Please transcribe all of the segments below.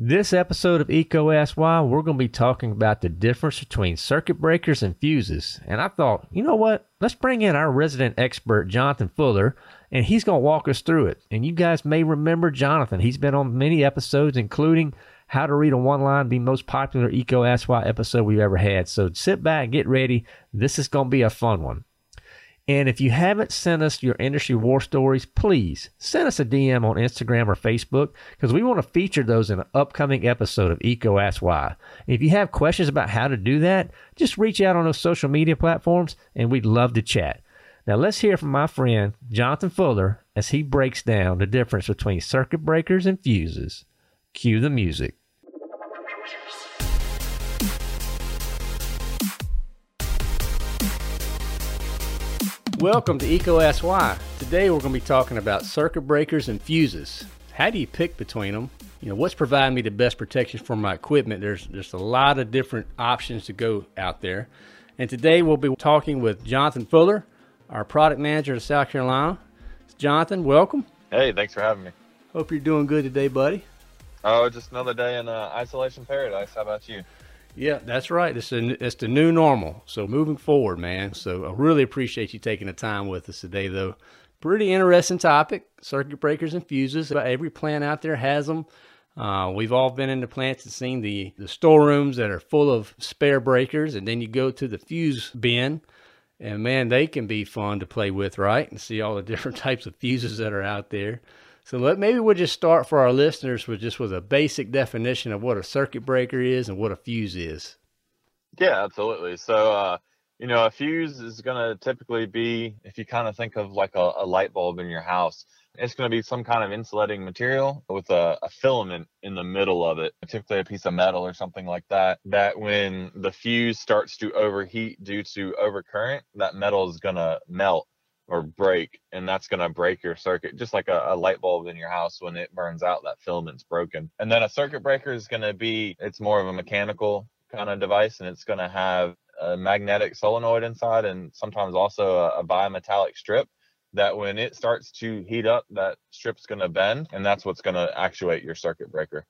This episode of Ask Why, we're going to be talking about the difference between circuit breakers and fuses. And I thought, you know what? Let's bring in our resident expert, Jonathan Fuller, and he's going to walk us through it. And you guys may remember Jonathan. He's been on many episodes, including How to Read a One Line, the most popular Ask Why episode we've ever had. So sit back, get ready. This is going to be a fun one. And if you haven't sent us your industry war stories, please send us a DM on Instagram or Facebook because we want to feature those in an upcoming episode of EECO Ask Why. And if you have questions about how to do that, just reach out on those social media platforms and we'd love to chat. Now let's hear from my friend Jonathan Fuller as he breaks down the difference between circuit breakers and fuses. Cue the music. Welcome to EECO Ask Today we're going to be talking about circuit breakers and fuses. How do you pick between them? You know, what's providing me the best protection for my equipment? There's there's a lot of different options to go out there. And today we'll be talking with Jonathan Fuller, our product manager of South Carolina. Jonathan, welcome. Hey, thanks for having me. Hope you're doing good today, buddy. Oh, just another day in uh, isolation paradise. How about you? Yeah, that's right. It's, a, it's the new normal. So moving forward, man. So I really appreciate you taking the time with us today, though. Pretty interesting topic circuit breakers and fuses. Every plant out there has them. Uh, we've all been in the plants and seen the, the storerooms that are full of spare breakers, and then you go to the fuse bin, and man, they can be fun to play with, right? And see all the different types of fuses that are out there. So let, maybe we'll just start for our listeners with just with a basic definition of what a circuit breaker is and what a fuse is. Yeah, absolutely. So, uh, you know, a fuse is going to typically be, if you kind of think of like a, a light bulb in your house, it's going to be some kind of insulating material with a, a, filament in the middle of it, typically a piece of metal or something like that. That when the fuse starts to overheat due to overcurrent, that metal is going to melt or break and that's going to break your circuit just like a, a, light bulb in your house when it burns out that filament's broken. And then a circuit breaker is going to be it's more of a mechanical kind of device and it's going to have a magnetic solenoid inside and sometimes also a, a bimetallic strip that when it starts to heat up that strip's going to bend and that's what's going to actuate your circuit breaker.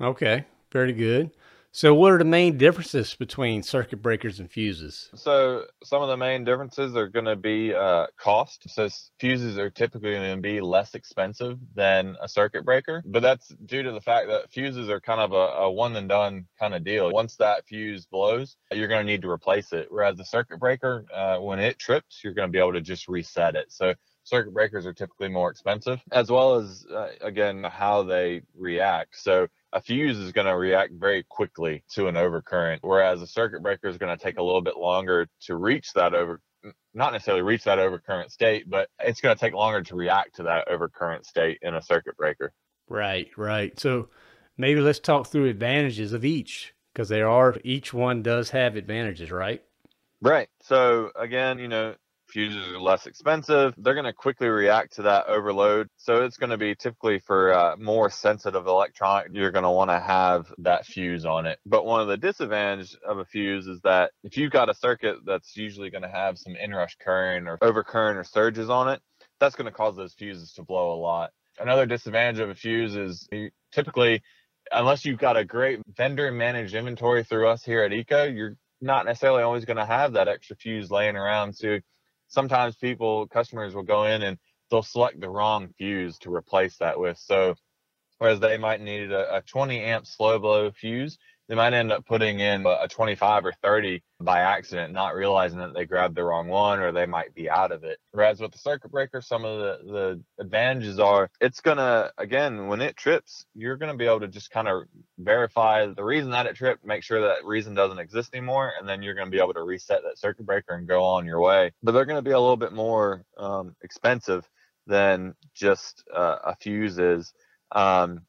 Okay very good so, what are the main differences between circuit breakers and fuses? So, some of the main differences are going to be uh, cost. So, fuses are typically going to be less expensive than a circuit breaker, but that's due to the fact that fuses are kind of a, a one and done kind of deal. Once that fuse blows, you're going to need to replace it. Whereas the circuit breaker, uh, when it trips, you're going to be able to just reset it. So, circuit breakers are typically more expensive, as well as, uh, again, how they react. So, a fuse is going to react very quickly to an overcurrent, whereas a circuit breaker is going to take a little bit longer to reach that over, not necessarily reach that overcurrent state, but it's going to take longer to react to that overcurrent state in a circuit breaker. Right, right. So maybe let's talk through advantages of each because there are each one does have advantages, right? Right. So again, you know, fuses are less expensive. They're going to quickly react to that overload. So it's going to be typically for uh, more sensitive electronic, you're going to want to have that fuse on it. But one of the disadvantages of a fuse is that if you've got a circuit that's usually going to have some inrush current or overcurrent or surges on it, that's going to cause those fuses to blow a lot. Another disadvantage of a fuse is typically, unless you've got a great vendor managed inventory through us here at EECO, you're not necessarily always going to have that extra fuse laying around. So sometimes people, customers will go in and they'll select the wrong fuse to replace that with. So, whereas they might need a, a 20 amp slow blow fuse, they might end up putting in a 25 or 30 by accident, not realizing that they grabbed the wrong one or they might be out of it. Whereas with the circuit breaker, some of the, the advantages are it's going to, again, when it trips, you're going to be able to just kind of verify the reason that it tripped, make sure that reason doesn't exist anymore, and then you're going to be able to reset that circuit breaker and go on your way. But they're going to be a little bit more um, expensive than just uh, a fuse is. Um,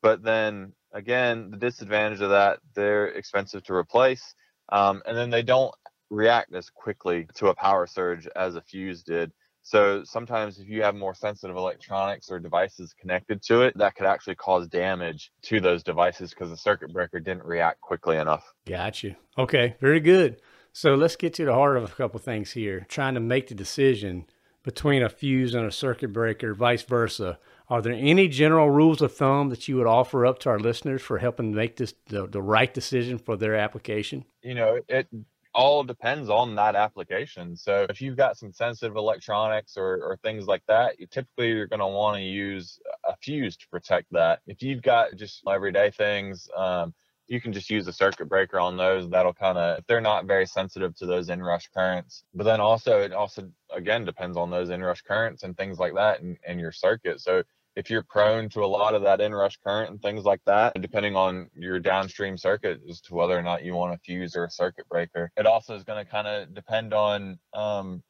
but then again, the disadvantage of that, they're expensive to replace. Um, and then they don't react as quickly to a power surge as a fuse did. So sometimes if you have more sensitive electronics or devices connected to it, that could actually cause damage to those devices because the circuit breaker didn't react quickly enough. Got you. Okay, very good. So let's get to the heart of a couple things here. Trying to make the decision between a fuse and a circuit breaker, vice versa. Are there any general rules of thumb that you would offer up to our listeners for helping make this the, the right decision for their application? You know, it all depends on that application. So if you've got some sensitive electronics or, or things like that, you typically you're going to want to use a fuse to protect that. If you've got just everyday things, um, you can just use a circuit breaker on those. That'll kind of, if they're not very sensitive to those inrush currents. But then also, it also, again, depends on those inrush currents and things like that and, and your circuit. So if you're prone to a lot of that inrush current and things like that, depending on your downstream circuit as to whether or not you want a fuse or a circuit breaker. It also is going to kind of depend on um,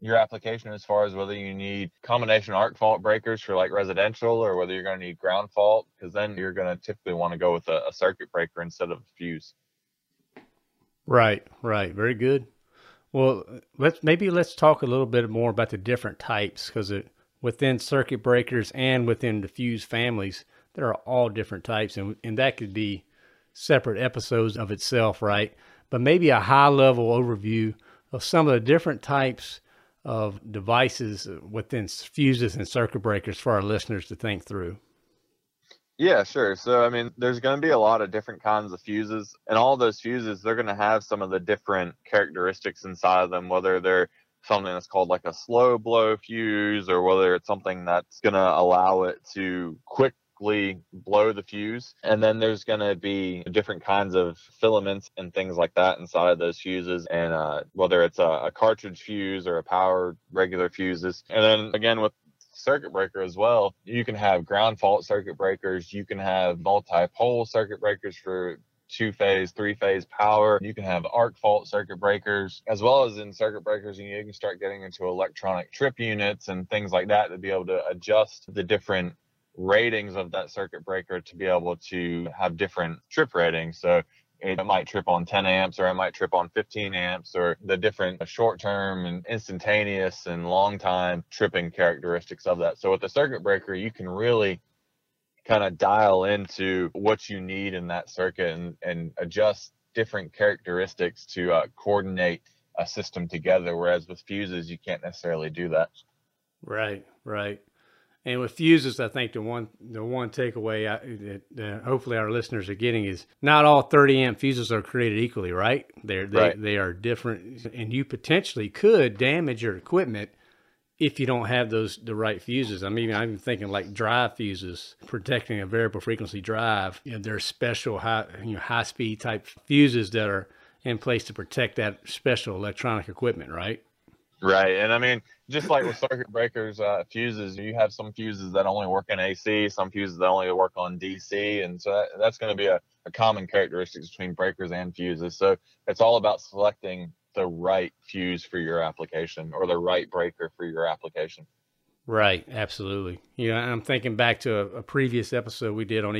your application as far as whether you need combination arc fault breakers for like residential or whether you're going to need ground fault, because then you're going to typically want to go with a, a circuit breaker instead of a fuse. Right, right. Very good. Well, let's maybe let's talk a little bit more about the different types because it within circuit breakers and within the fuse families, there are all different types, and, and that could be separate episodes of itself, right? But maybe a high level overview of some of the different types of devices within fuses and circuit breakers for our listeners to think through. Yeah, sure. So, I mean, there's going to be a lot of different kinds of fuses, and all those fuses, they're going to have some of the different characteristics inside of them, whether they're something that's called like a slow blow fuse or whether it's something that's going to allow it to quickly blow the fuse. And then there's going to be different kinds of filaments and things like that inside of those fuses. And uh, whether it's a, a cartridge fuse or a power regular fuses. And then again, with circuit breaker as well. You can have ground fault circuit breakers. You can have multi-pole circuit breakers for two phase, three phase power. You can have arc fault circuit breakers, as well as in circuit breakers, and you can start getting into electronic trip units and things like that to be able to adjust the different ratings of that circuit breaker to be able to have different trip ratings. So it might trip on 10 amps or it might trip on 15 amps or the different short term and instantaneous and long time tripping characteristics of that. So with the circuit breaker, you can really kind of dial into what you need in that circuit and, and adjust different characteristics to uh, coordinate a system together. Whereas with fuses, you can't necessarily do that. Right, right. And with fuses, I think the one the one takeaway I, that, hopefully our listeners are getting is not all 30 amp fuses are created equally, right? They're, they right. they are different, and you potentially could damage your equipment if you don't have those the right fuses. I mean, I'm thinking like drive fuses, protecting a variable frequency drive. You know, there's special high you know high speed type fuses that are in place to protect that special electronic equipment, right? Right, and I mean, just like with circuit breakers, uh, fuses, you have some fuses that only work in AC, some fuses that only work on DC, and so that, that's going to be a, a common characteristic between breakers and fuses. So it's all about selecting the right fuse for your application or the right breaker for your application. Right, absolutely. You know, I'm thinking back to a, a previous episode we did on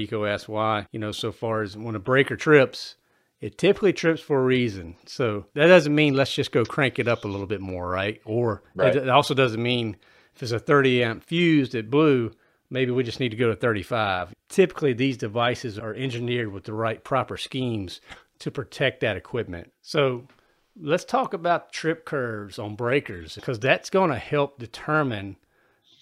Why. You know, so far as when a breaker trips, it typically trips for a reason. So that doesn't mean let's just go crank it up a little bit more, right? Or right. It, it also doesn't mean if it's a 30 amp fuse that blew, maybe we just need to go to 35. Typically, these devices are engineered with the right proper schemes to protect that equipment. So let's talk about trip curves on breakers because that's going to help determine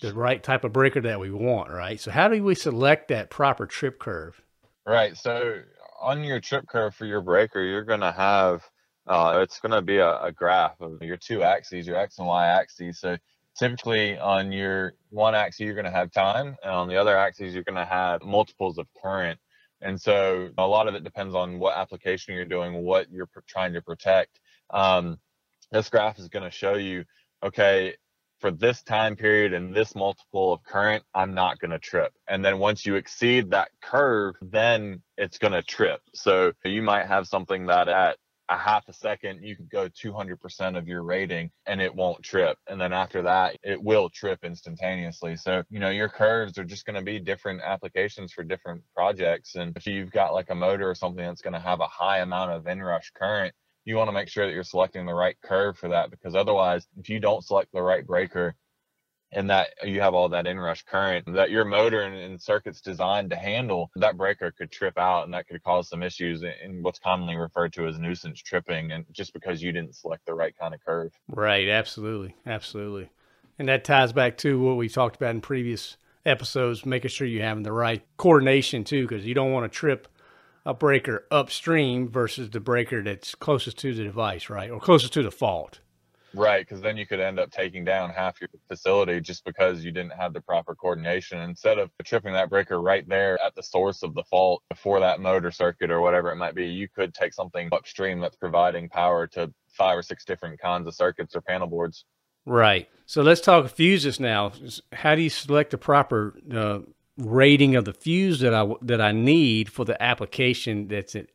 the right type of breaker that we want, right? So, how do we select that proper trip curve? Right. So, on your trip curve for your breaker, you're going to have uh, it's going to be a, a, graph of your two axes, your x and y axes. So, typically on your one axis, you're going to have time, and on the other axis, you're going to have multiples of current. And so, a lot of it depends on what application you're doing, what you're pr- trying to protect. Um, this graph is going to show you, okay, for this time period and this multiple of current, I'm not going to trip. And then once you exceed that curve, then it's going to trip. So you might have something that at a half a second, you could go 200% of your rating and it won't trip. And then after that, it will trip instantaneously. So, you know, your curves are just going to be different applications for different projects. And if you've got like a motor or something that's going to have a high amount of inrush current, you want to make sure that you're selecting the right curve for that because otherwise, if you don't select the right breaker and that you have all that inrush current that your motor and, and circuit's designed to handle, that breaker could trip out and that could cause some issues in what's commonly referred to as nuisance tripping and just because you didn't select the right kind of curve. Right, absolutely. Absolutely. And that ties back to what we talked about in previous episodes, making sure you're having the right coordination too, because you don't want to trip a breaker upstream versus the breaker that's closest to the device, right? Or closest to the fault. Right, because then you could end up taking down half your facility just because you didn't have the proper coordination. Instead of tripping that breaker right there at the source of the fault before that motor circuit or whatever it might be, you could take something upstream that's providing power to five or six different kinds of circuits or panel boards. Right. So let's talk fuses now. How do you select the proper uh, rating of the fuse that I that I need for the application that's in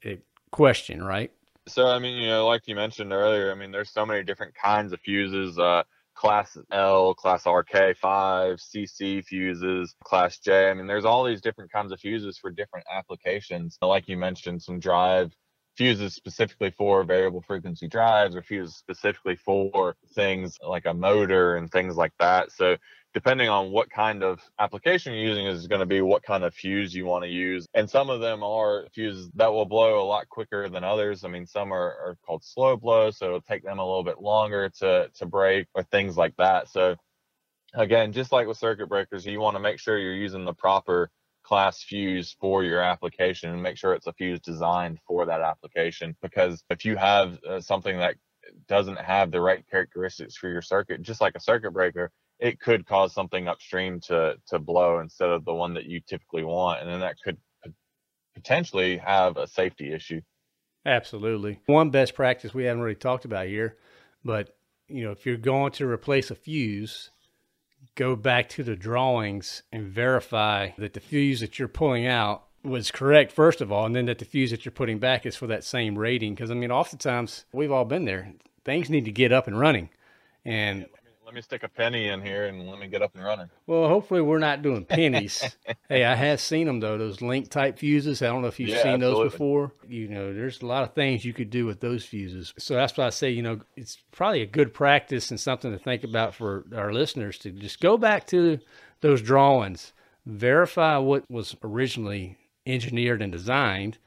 question? Right. So I mean, you know, like you mentioned earlier, I mean, there's so many different kinds of fuses. Uh, class L, class RK5, CC fuses, class J. I mean, there's all these different kinds of fuses for different applications. Like you mentioned, some drive fuses specifically for variable frequency drives or fuses specifically for things like a motor and things like that. So depending on what kind of application you're using is going to be what kind of fuse you want to use. And some of them are fuses that will blow a lot quicker than others. I mean, some are, are called slow blow, so it'll take them a little bit longer to, to break or things like that. So again, just like with circuit breakers, you want to make sure you're using the proper class fuse for your application and make sure it's a fuse designed for that application. Because if you have uh, something that doesn't have the right characteristics for your circuit, just like a circuit breaker, it could cause something upstream to to blow instead of the one that you typically want, and then that could potentially have a safety issue. Absolutely. One best practice we haven't really talked about here, but you know, if you're going to replace a fuse, go back to the drawings and verify that the fuse that you're pulling out was correct first of all, and then that the fuse that you're putting back is for that same rating. Because I mean, oftentimes we've all been there. Things need to get up and running, and let me stick a penny in here and let me get up and running. Well, hopefully we're not doing pennies. hey, I have seen them though. Those link type fuses. I don't know if you've yeah, seen absolutely. those before. You know, there's a lot of things you could do with those fuses. So that's why I say, you know, it's probably a good practice and something to think about for our listeners to just go back to those drawings, verify what was originally engineered and designed,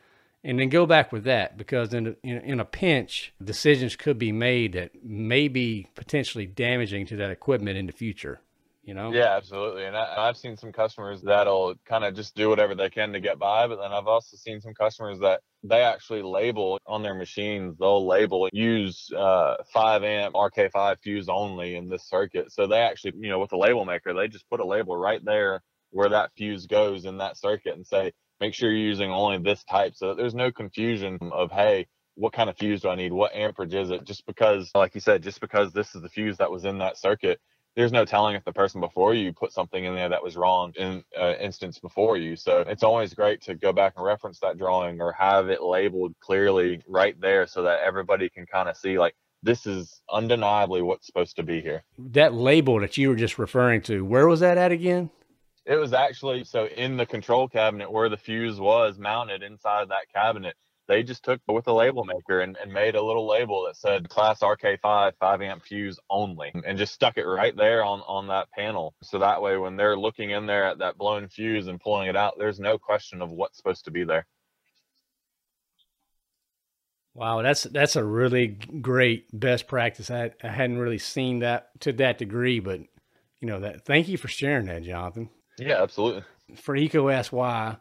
and then go back with that because in a, in, a pinch, decisions could be made that may be potentially damaging to that equipment in the future. You know? Yeah, absolutely. And I, have seen some customers that'll kind of just do whatever they can to get by, but then I've also seen some customers that they actually label on their machines. They'll label use uh, five amp RK5 fuse only in this circuit. So they actually, you know, with the label maker, they just put a label right there where that fuse goes in that circuit and say make sure you're using only this type so that there's no confusion of hey what kind of fuse do i need? What amperage is it? Just because like you said just because this is the fuse that was in that circuit there's no telling if the person before you put something in there that was wrong in uh, instance before you. So it's always great to go back and reference that drawing or have it labeled clearly right there so that everybody can kind of see like this is undeniably what's supposed to be here. That label that you were just referring to where was that at again it was actually so in the control cabinet where the fuse was mounted inside that cabinet. They just took with a label maker and, and made a little label that said class RK5 5 amp fuse only and just stuck it right there on, on that panel. So that way, when they're looking in there at that blown fuse and pulling it out, there's no question of what's supposed to be there. Wow, that's that's a really great best practice. I, I hadn't really seen that to that degree, but you know that. Thank you for sharing that, Jonathan. Yeah, absolutely. For EECO Ask Why,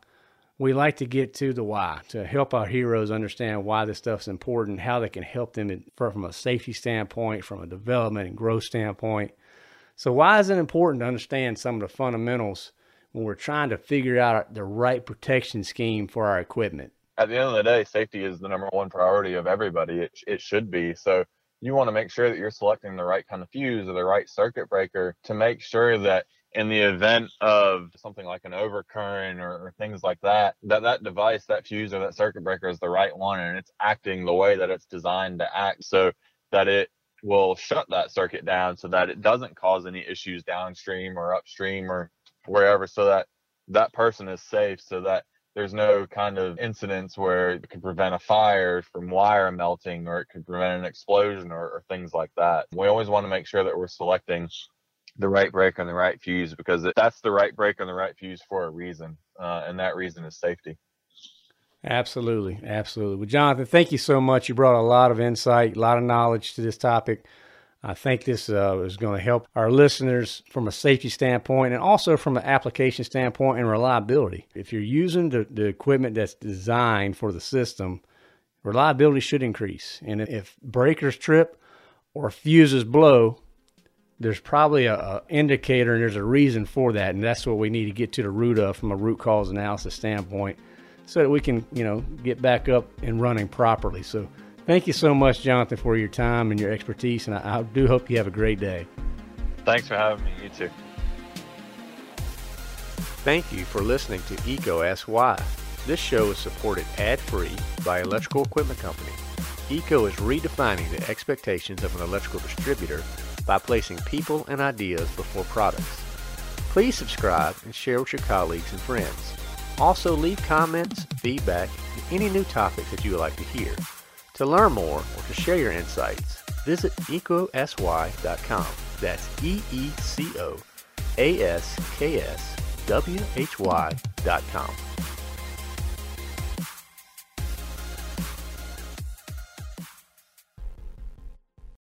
we like to get to the why to help our heroes understand why this stuff's important, how they can help them from a safety standpoint, from a development and growth standpoint. So, why is it important to understand some of the fundamentals when we're trying to figure out the right protection scheme for our equipment? At the end of the day, safety is the number one priority of everybody. It, it should be. So, you want to make sure that you're selecting the right kind of fuse or the right circuit breaker to make sure that in the event of something like an overcurrent or, or, things like that, that that device, that fuse or that circuit breaker is the right one and it's acting the way that it's designed to act so that it will shut that circuit down so that it doesn't cause any issues downstream or upstream or wherever so that that person is safe so that there's no kind of incidents where it could prevent a fire from wire melting or it could prevent an explosion or, or things like that. We always want to make sure that we're selecting the right break on the right fuse because that's the right break on the right fuse for a reason, uh, and that reason is safety. Absolutely, absolutely. Well, Jonathan, thank you so much. You brought a lot of insight, a lot of knowledge to this topic. I think this uh, is going to help our listeners from a safety standpoint and also from an application standpoint and reliability. If you're using the, the equipment that's designed for the system, reliability should increase. And if breakers trip or fuses blow, there's probably a, a, indicator and there's a reason for that, and that's what we need to get to the root of from a root cause analysis standpoint, so that we can you know get back up and running properly. So thank you so much, Jonathan, for your time and your expertise, and I, I do hope you have a great day. Thanks for having me. You too. Thank you for listening to EECO Ask Why. This show is supported ad-free by Electrical Equipment Company. EECO is redefining the expectations of an electrical distributor by placing people and ideas before products. Please subscribe and share with your colleagues and friends. Also leave comments, feedback, and any new topics that you would like to hear. To learn more or to share your insights, visit eecosy.com. That's E-E-C-O A-S-K-S W-H-Y dot com.